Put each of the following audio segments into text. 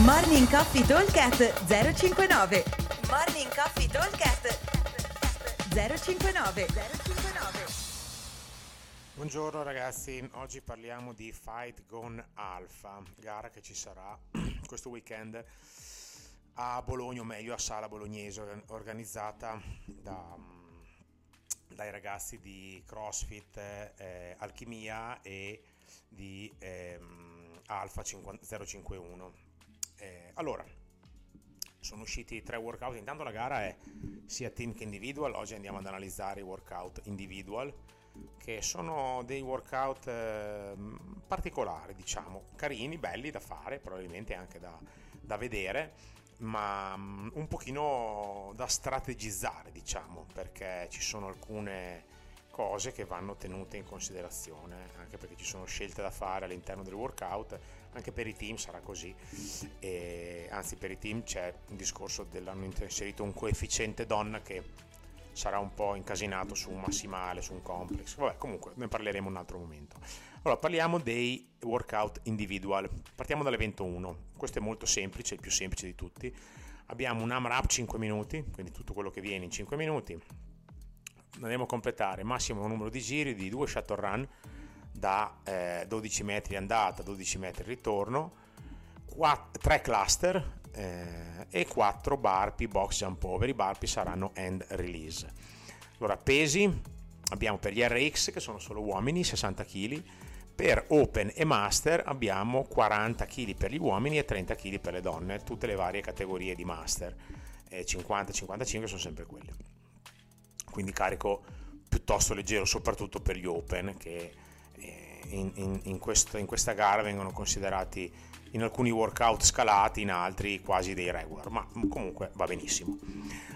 Morning Coffee Talkcast 059 Morning Coffee Talkcast 059 059 Buongiorno ragazzi, oggi parliamo di Fight Gone Alpha, gara che ci sarà questo weekend a Bologna, o meglio a Sala Bolognese, organizzata da, dai ragazzi di CrossFit eh, Alchimia e di eh, Alpha 051. Eh, allora, sono usciti tre workout, intanto la gara è sia team che individual, oggi andiamo ad analizzare i workout individual che sono dei workout eh, particolari, diciamo, carini, belli da fare, probabilmente anche da, da vedere, ma um, un pochino da strategizzare, diciamo, perché ci sono alcune cose che vanno tenute in considerazione, anche perché ci sono scelte da fare all'interno del workout, anche per i team sarà così, e, anzi per i team c'è un discorso dell'hanno inserito un coefficiente donna che sarà un po' incasinato su un massimale, su un complex, vabbè comunque ne parleremo un altro momento. Allora parliamo dei workout individual, partiamo dall'evento 1, questo è molto semplice, il più semplice di tutti, abbiamo un AMRAP 5 minuti, quindi tutto quello che viene in 5 minuti, andremo a completare massimo numero di giri di 2 shuttle run da eh, 12 metri andata, 12 metri ritorno, 3 cluster eh, e 4 barpi box jump over. I barpi saranno end release. Allora, pesi abbiamo per gli RX che sono solo uomini 60 kg, per Open e Master abbiamo 40 kg per gli uomini e 30 kg per le donne, tutte le varie categorie di Master, eh, 50-55 sono sempre quelle. Quindi carico piuttosto leggero, soprattutto per gli Open che eh, in, in, in, questo, in questa gara vengono considerati in alcuni workout scalati, in altri quasi dei regular, ma comunque va benissimo.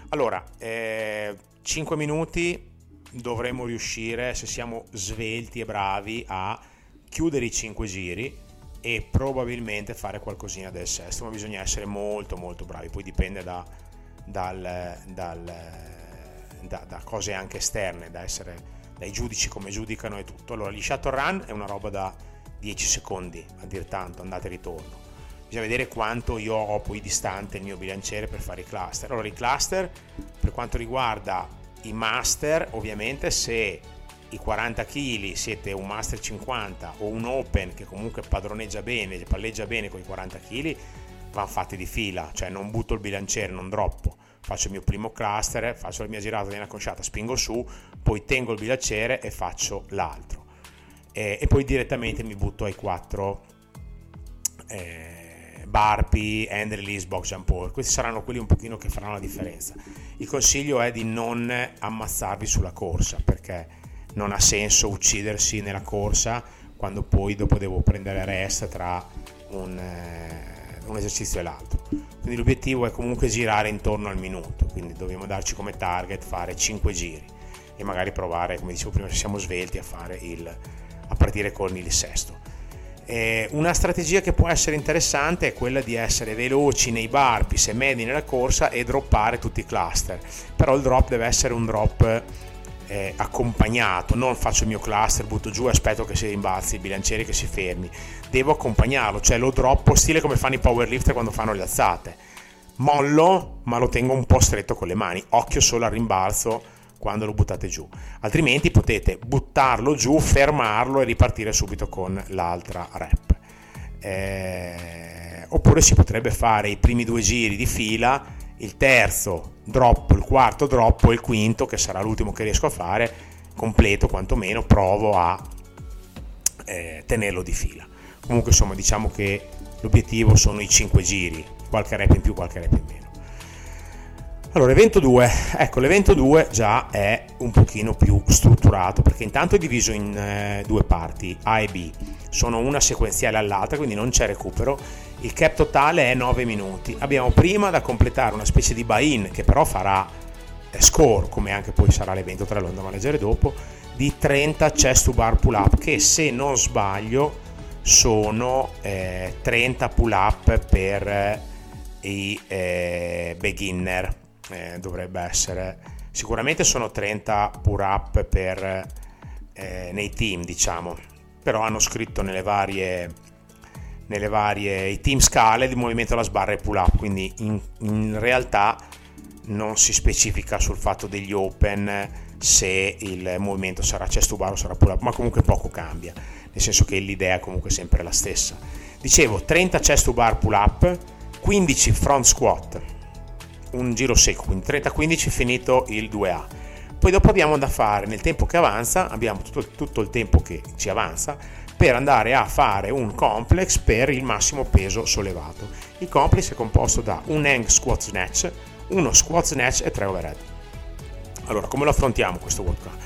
Allora, eh, 5 minuti dovremmo riuscire, se siamo svelti e bravi, a chiudere i 5 giri e probabilmente fare qualcosina del sesto, ma bisogna essere molto molto bravi, poi dipende da, dal, dal, da, da cose anche esterne, da essere dai giudici come giudicano e tutto. Allora, gli shuttle run è una roba da 10 secondi, a dir tanto, andate e ritorno. Bisogna vedere quanto io ho poi distante il mio bilanciere per fare i cluster. Allora, i cluster, per quanto riguarda i master, ovviamente se i 40 kg siete un master 50 o un open che comunque padroneggia bene, palleggia bene con i 40 kg, vanno fatti di fila, cioè non butto il bilanciere, non droppo. Faccio il mio primo cluster, faccio la mia girata di una conciata, spingo su, poi tengo il bilanciere e faccio l'altro eh, e poi direttamente mi butto ai 4 eh, Barpi, Hand Release, Box Jump Hold. Questi saranno quelli un pochino che faranno la differenza. Il consiglio è di non ammazzarvi sulla corsa perché non ha senso uccidersi nella corsa quando poi dopo devo prendere rest tra un, eh, un esercizio e l'altro. Quindi l'obiettivo è comunque girare intorno al minuto, quindi dobbiamo darci come target fare 5 giri e magari provare, come dicevo prima, se siamo svelti a fare il a partire con il sesto. Eh, una strategia che può essere interessante è quella di essere veloci nei barpis e medi nella corsa e droppare tutti i cluster, però il drop deve essere un drop eh, accompagnato, non faccio il mio cluster, butto giù e aspetto che si rimbalzi il bilanciere che si fermi, devo accompagnarlo, cioè lo droppo stile come fanno i powerlifter quando fanno le alzate, mollo ma lo tengo un po' stretto con le mani, occhio solo al rimbalzo quando lo buttate giù. Altrimenti potete buttarlo giù, fermarlo e ripartire subito con l'altra rep. Eh, oppure si potrebbe fare i primi due giri di fila, il terzo drop, il quarto drop e il quinto, che sarà l'ultimo che riesco a fare, completo quantomeno, provo a eh, tenerlo di fila. Comunque insomma diciamo che l'obiettivo sono i 5 giri, qualche rep in più, qualche rep in meno. Allora, evento 2, ecco l'evento 2 già è un pochino più strutturato perché intanto è diviso in eh, due parti, A e B, sono una sequenziale all'altra quindi non c'è recupero, il cap totale è 9 minuti, abbiamo prima da completare una specie di buy-in che però farà score come anche poi sarà l'evento 3, lo andiamo a leggere dopo, di 30 chest to bar pull up che se non sbaglio sono eh, 30 pull up per eh, i eh, beginner. Eh, dovrebbe essere sicuramente sono 30 pur up per, eh, nei team diciamo. Però hanno scritto nelle varie nelle varie team scale il movimento della sbarra e pull up, quindi in, in realtà non si specifica sul fatto degli open se il movimento sarà chest to bar o sarà pull up, ma comunque poco cambia, nel senso che l'idea è comunque sempre la stessa. Dicevo 30 chest to bar pull up, 15 front squat, un giro secco, quindi 30-15 finito il 2A. Poi dopo abbiamo da fare, nel tempo che avanza, abbiamo tutto, tutto il tempo che ci avanza, per andare a fare un complex per il massimo peso sollevato. Il complex è composto da un hang squat snatch, uno squat snatch e tre overhead. Allora, come lo affrontiamo questo workout?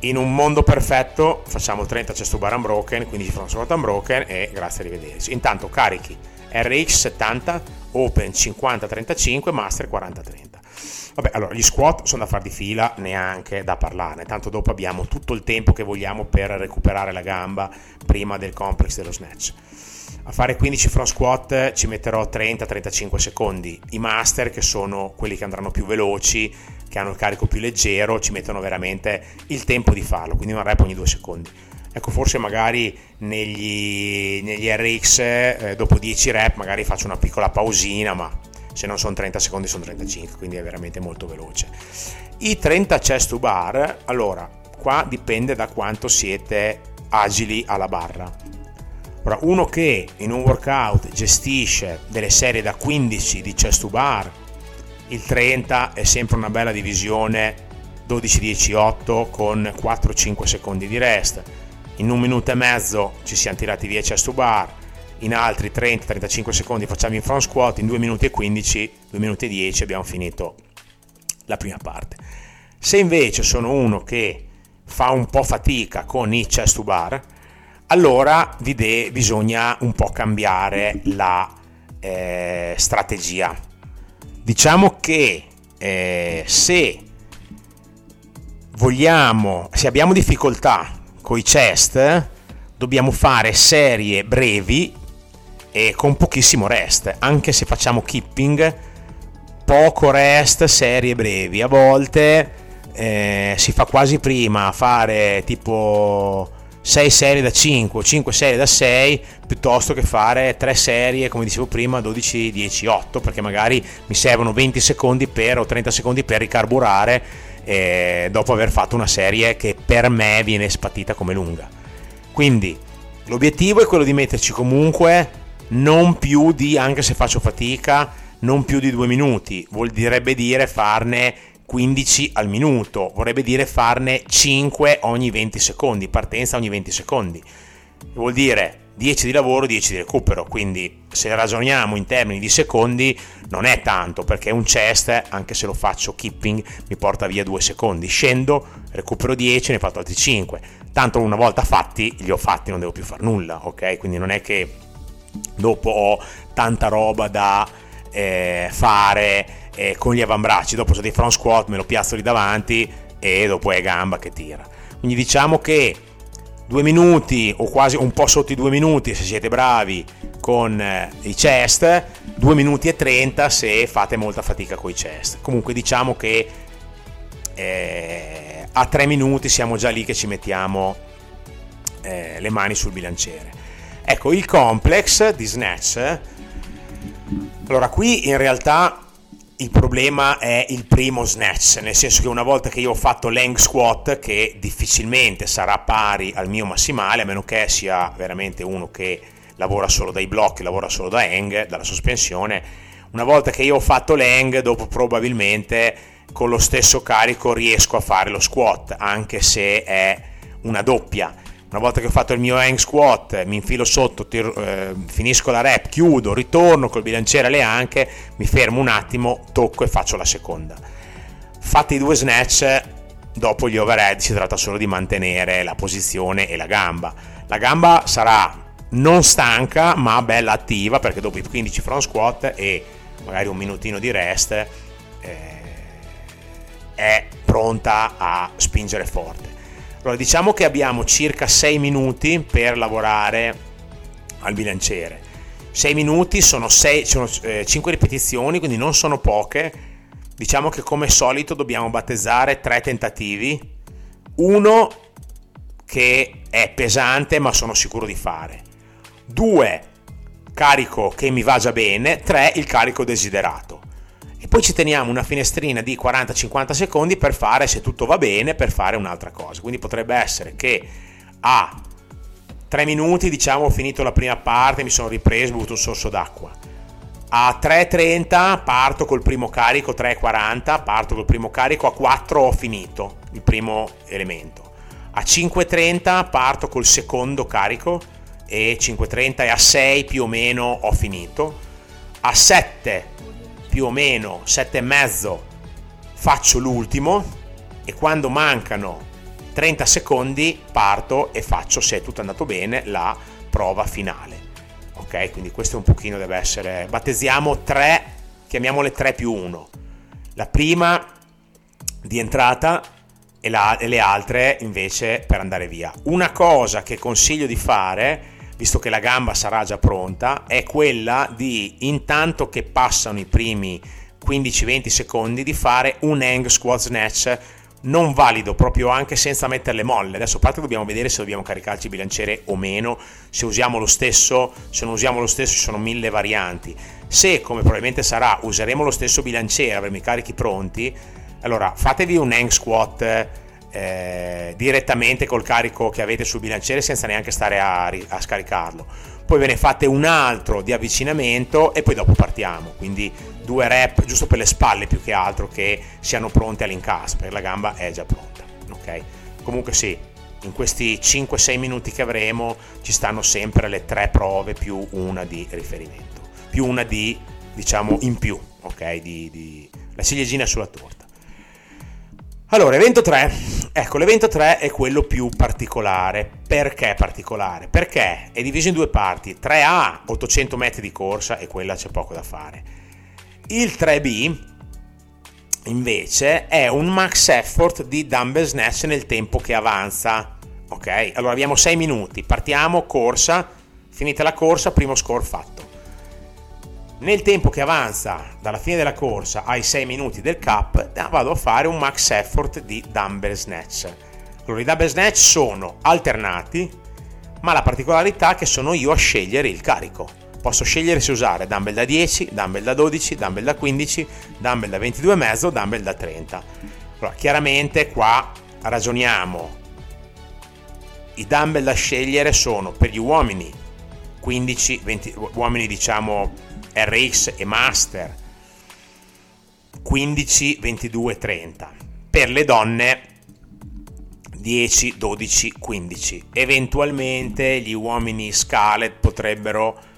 In un mondo perfetto facciamo 30 chest bar unbroken, 15 front squat unbroken e grazie arrivederci. Intanto carichi RX 70, Open 50-35, Master 40-30. Vabbè, allora gli squat sono da far di fila, neanche da parlarne, tanto dopo abbiamo tutto il tempo che vogliamo per recuperare la gamba prima del complex dello snatch. A fare 15 front squat ci metterò 30-35 secondi. I master, che sono quelli che andranno più veloci, che hanno il carico più leggero, ci mettono veramente il tempo di farlo, quindi un rep ogni 2 secondi. Ecco, forse magari negli, negli RX, eh, dopo 10 rep, magari faccio una piccola pausina, ma se non sono 30 secondi sono 35, quindi è veramente molto veloce. I 30 chest to bar, allora, qua dipende da quanto siete agili alla barra. Ora, uno che in un workout gestisce delle serie da 15 di chest to bar, il 30 è sempre una bella divisione 12-10-8 con 4-5 secondi di rest. In un minuto e mezzo ci siamo tirati via chest to bar, in altri 30-35 secondi facciamo in front squat, in 2 minuti e 15, 2 minuti e 10 abbiamo finito la prima parte. Se invece sono uno che fa un po' fatica con i chest to bar, allora de- bisogna un po' cambiare la eh, strategia. Diciamo che eh, se vogliamo, se abbiamo difficoltà con i chest, dobbiamo fare serie brevi e con pochissimo rest, anche se facciamo keeping, poco rest, serie brevi. A volte eh, si fa quasi prima fare tipo 6 serie da 5 o 5 serie da 6 piuttosto che fare 3 serie come dicevo prima 12 10 8 perché magari mi servono 20 secondi per o 30 secondi per ricarburare eh, dopo aver fatto una serie che per me viene spatita come lunga quindi l'obiettivo è quello di metterci comunque non più di, anche se faccio fatica, non più di due minuti, vuol direbbe dire farne 15 al minuto, vorrebbe dire farne 5 ogni 20 secondi, partenza ogni 20 secondi. Vuol dire 10 di lavoro, 10 di recupero, quindi se ragioniamo in termini di secondi non è tanto perché un chest, anche se lo faccio keeping, mi porta via 2 secondi. Scendo, recupero 10, ne faccio altri 5. Tanto una volta fatti, li ho fatti, non devo più fare nulla, ok? Quindi non è che dopo ho tanta roba da eh, fare eh, con gli avambracci, dopo ho dei front squat, me lo piazzo lì davanti e dopo è gamba che tira. Quindi diciamo che due minuti o quasi un po' sotto i due minuti se siete bravi con eh, i chest, due minuti e 30 se fate molta fatica con i chest. Comunque diciamo che eh, a tre minuti siamo già lì che ci mettiamo eh, le mani sul bilanciere. Ecco, il complex di Snatch. Allora, qui in realtà il problema è il primo snatch, nel senso che una volta che io ho fatto l'hang squat, che difficilmente sarà pari al mio massimale, a meno che sia veramente uno che lavora solo dai blocchi, lavora solo da hang, dalla sospensione, una volta che io ho fatto l'hang, dopo probabilmente con lo stesso carico riesco a fare lo squat, anche se è una doppia una volta che ho fatto il mio hang squat, mi infilo sotto, tiro, eh, finisco la rep, chiudo, ritorno col bilanciere alle anche, mi fermo un attimo, tocco e faccio la seconda. Fatti i due snatch, dopo gli overhead si tratta solo di mantenere la posizione e la gamba. La gamba sarà non stanca ma bella attiva perché dopo i 15 front squat e magari un minutino di rest eh, è pronta a spingere forte. Allora, diciamo che abbiamo circa 6 minuti per lavorare al bilanciere. 6 minuti sono, 6, sono eh, 5 ripetizioni, quindi non sono poche. Diciamo che come solito dobbiamo battezzare 3 tentativi. Uno che è pesante ma sono sicuro di fare. Due carico che mi va già bene, 3 il carico desiderato. E poi ci teniamo una finestrina di 40-50 secondi per fare, se tutto va bene, per fare un'altra cosa. Quindi potrebbe essere che a 3 minuti, diciamo, ho finito la prima parte, mi sono ripreso, ho bevuto un sorso d'acqua. A 3.30 parto col primo carico, 3.40 parto col primo carico, a 4 ho finito il primo elemento. A 5.30 parto col secondo carico e 5.30 e a 6 più o meno ho finito. A 7 più o meno, 7 e mezzo faccio l'ultimo e quando mancano 30 secondi parto e faccio, se è tutto andato bene, la prova finale. Ok, quindi questo un pochino deve essere... Battezziamo 3, chiamiamole 3 più 1. La prima di entrata e, la, e le altre invece per andare via. Una cosa che consiglio di fare, visto che la gamba sarà già pronta, è quella di intanto che passano i primi 15-20 secondi di fare un hang squat snatch non valido proprio anche senza mettere le molle. Adesso a parte dobbiamo vedere se dobbiamo caricarci il bilanciere o meno, se usiamo lo stesso, se non usiamo lo stesso ci sono mille varianti. Se come probabilmente sarà useremo lo stesso bilanciere, avremo i carichi pronti, allora fatevi un hang squat eh, direttamente col carico che avete sul bilanciere senza neanche stare a, a scaricarlo. Poi ve ne fate un altro di avvicinamento e poi dopo partiamo. Quindi due rep giusto per le spalle più che altro che siano pronte all'incasso perché la gamba è già pronta ok comunque sì in questi 5-6 minuti che avremo ci stanno sempre le tre prove più una di riferimento più una di diciamo in più ok di, di la ciliegina sulla torta allora evento 3 ecco l'evento 3 è quello più particolare. Perché particolare? Perché è diviso in due parti. 3A 800 metri di corsa e quella c'è poco da fare. Il 3B invece è un max effort di dumbbell snatch nel tempo che avanza. Ok? Allora abbiamo 6 minuti, partiamo, corsa, finita la corsa, primo score fatto. Nel tempo che avanza dalla fine della corsa ai 6 minuti del cap, vado a fare un max effort di dumbbell snatch. Allora i dumbbell snatch sono alternati, ma la particolarità è che sono io a scegliere il carico posso scegliere se usare dumbbell da 10, dumbbell da 12, dumbbell da 15, dumbbell da 22,5, dumbbell da 30. Allora, chiaramente qua ragioniamo. I dumbbell da scegliere sono per gli uomini 15, 20, uomini diciamo RX e Master 15, 22, 30. Per le donne 10, 12, 15. Eventualmente gli uomini Scalet potrebbero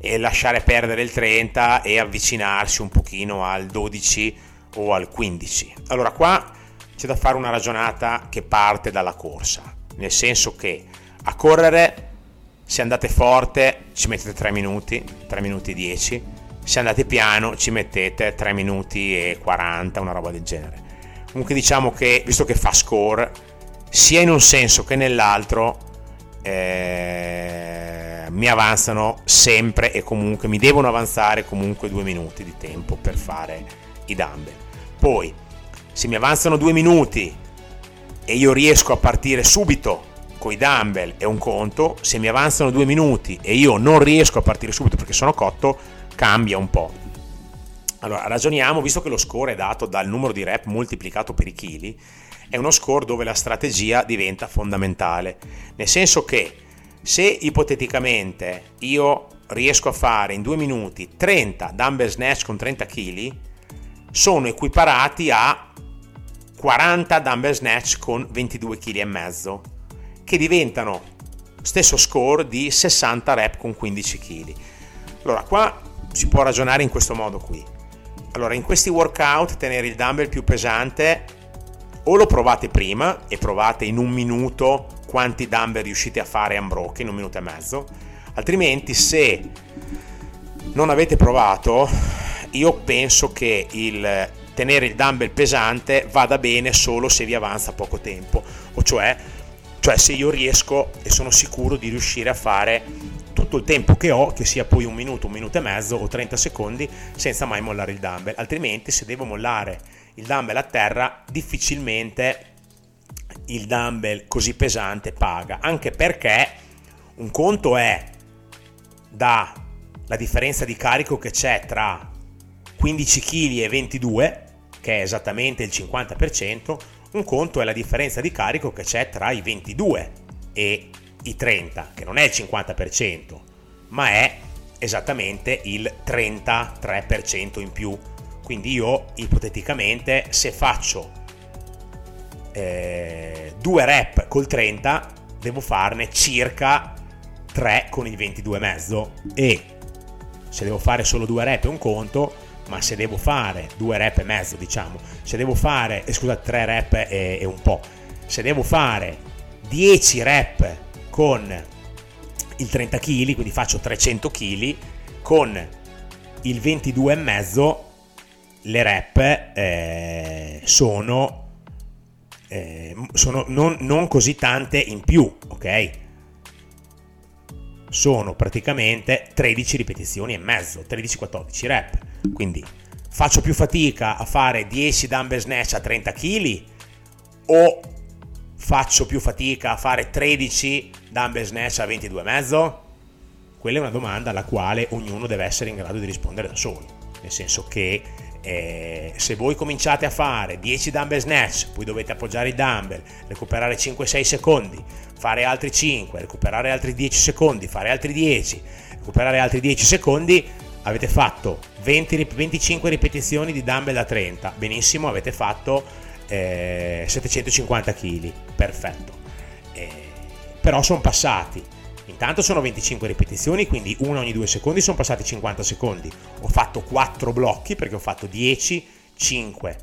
e lasciare perdere il 30 e avvicinarsi un pochino al 12 o al 15. Allora qua c'è da fare una ragionata che parte dalla corsa, nel senso che a correre se andate forte ci mettete 3 minuti, 3 minuti 10, se andate piano ci mettete 3 minuti e 40, una roba del genere. Comunque diciamo che visto che fa score, sia in un senso che nell'altro, eh, mi avanzano sempre e comunque, mi devono avanzare comunque due minuti di tempo per fare i dumbbell. Poi, se mi avanzano due minuti e io riesco a partire subito con i dumbbell è un conto, se mi avanzano due minuti e io non riesco a partire subito perché sono cotto, cambia un po'. Allora, ragioniamo, visto che lo score è dato dal numero di rep moltiplicato per i chili, è uno score dove la strategia diventa fondamentale, nel senso che se ipoteticamente io riesco a fare in due minuti 30 dumbbell snatch con 30 kg, sono equiparati a 40 dumbbell snatch con 22 kg e mezzo, che diventano stesso score di 60 rep con 15 kg. Allora, qua si può ragionare in questo modo qui. Allora, in questi workout tenere il dumbbell più pesante o lo provate prima e provate in un minuto quanti dumbbell riuscite a fare unbroken in un minuto e mezzo. Altrimenti, se non avete provato, io penso che il tenere il dumbbell pesante vada bene solo se vi avanza poco tempo, o cioè, cioè se io riesco e sono sicuro di riuscire a fare tutto il tempo che ho, che sia poi un minuto, un minuto e mezzo o 30 secondi, senza mai mollare il dumbbell. Altrimenti, se devo mollare il dumbbell a terra, difficilmente il dumbbell così pesante paga, anche perché un conto è da la differenza di carico che c'è tra 15 kg e 22, che è esattamente il 50%, un conto è la differenza di carico che c'è tra i 22 e i 30, che non è il 50%, ma è esattamente il 33% in più. Quindi io ipoteticamente se faccio eh, due rep col 30 devo farne circa 3 con il 22,5 e se devo fare solo due rep è un conto ma se devo fare due rep e mezzo diciamo se devo fare eh, scusa tre rep e, e un po' se devo fare 10 rep con il 30 kg quindi faccio 300 kg con il 22,5 le rep eh, sono eh, sono non, non, così tante in più, ok? Sono praticamente 13 ripetizioni e mezzo, 13-14 rep. Quindi faccio più fatica a fare 10 dumbbell snatch a 30 kg o faccio più fatica a fare 13 dumbbell snatch a 22,5? Quella è una domanda alla quale ognuno deve essere in grado di rispondere da solo. Nel senso che eh, se voi cominciate a fare 10 dumbbell snatch, poi dovete appoggiare i dumbbell, recuperare 5-6 secondi, fare altri 5, recuperare altri 10 secondi, fare altri 10, recuperare altri 10 secondi, avete fatto 20, 25 ripetizioni di dumbbell da 30. Benissimo, avete fatto eh, 750 kg. Perfetto. Eh, però sono passati Intanto sono 25 ripetizioni, quindi una ogni 2 secondi, sono passati 50 secondi. Ho fatto 4 blocchi perché ho fatto 10, 5,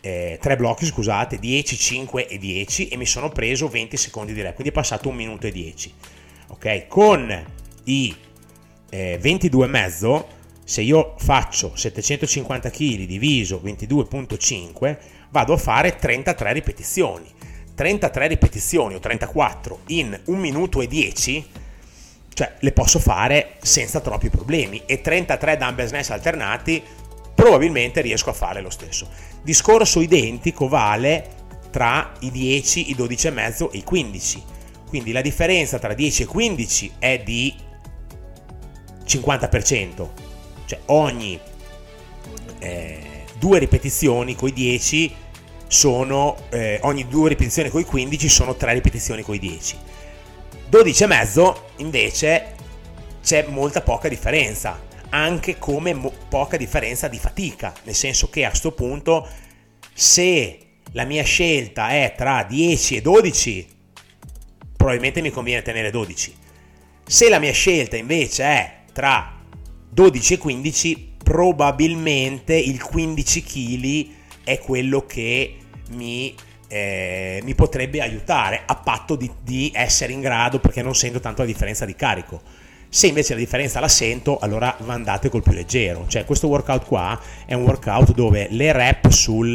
eh, 3 blocchi, scusate, 10, 5 e 10 e mi sono preso 20 secondi di rep, quindi è passato 1 minuto e 10. Ok, con i eh, 22,5 se io faccio 750 kg diviso 22.5 vado a fare 33 ripetizioni 33 ripetizioni o 34 in 1 minuto e 10, cioè le posso fare senza troppi problemi e 33 dumbbell snatch alternati probabilmente riesco a fare lo stesso. Discorso identico vale tra i 10, i 12,5 e i 15. Quindi la differenza tra 10 e 15 è di 50%, cioè ogni eh, due ripetizioni con i 10 sono eh, ogni due ripetizioni con i 15 sono tre ripetizioni con i 10. 12 e mezzo invece c'è molta poca differenza, anche come mo- poca differenza di fatica, nel senso che a questo punto se la mia scelta è tra 10 e 12, probabilmente mi conviene tenere 12. Se la mia scelta invece è tra 12 e 15, probabilmente il 15 kg è quello che mi, eh, mi potrebbe aiutare a patto di, di essere in grado perché non sento tanto la differenza di carico. Se invece la differenza la sento, allora andate col più leggero. Cioè, questo workout qua è un workout dove le rep sul,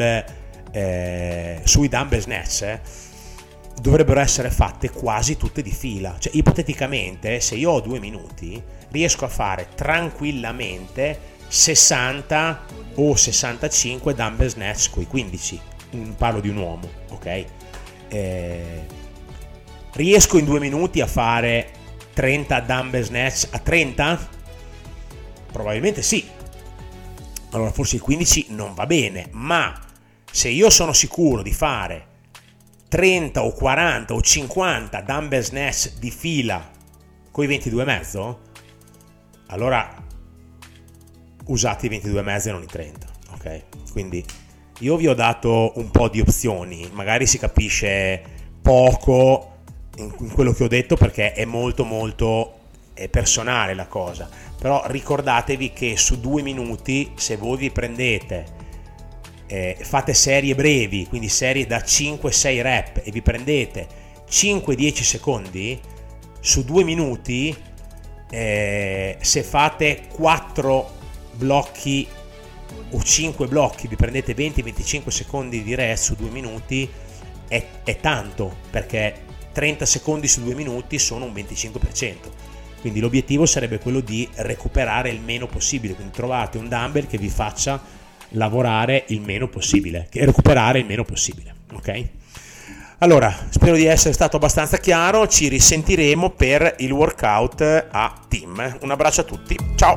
eh, sui dumbbell snatch eh, dovrebbero essere fatte quasi tutte di fila. Cioè, ipoteticamente, se io ho due minuti, riesco a fare tranquillamente 60 o 65 dumbbell snatch con i 15 un parlo di un uomo ok? Eh, riesco in due minuti a fare 30 dumbbell snatch a 30 probabilmente sì. Allora forse il 15 non va bene ma se io sono sicuro di fare 30 o 40 o 50 dumbbell snatch di fila con i 22 e mezzo allora usate i 22 mezzi e non i 30, ok? Quindi io vi ho dato un po' di opzioni, magari si capisce poco in, quello che ho detto perché è molto molto personale la cosa, però ricordatevi che su due minuti se voi vi prendete eh, fate serie brevi, quindi serie da 5-6 rep e vi prendete 5-10 secondi, su due minuti eh, se fate 4 blocchi o 5 blocchi, vi prendete 20-25 secondi di rest su 2 minuti, è, è, tanto perché 30 secondi su 2 minuti sono un 25%. Quindi l'obiettivo sarebbe quello di recuperare il meno possibile, quindi trovate un dumbbell che vi faccia lavorare il meno possibile, che recuperare il meno possibile, ok? Allora, spero di essere stato abbastanza chiaro, ci risentiremo per il workout a team. Un abbraccio a tutti, ciao!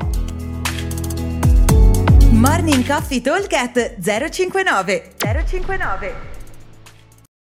Morning Coffee Talk 059 059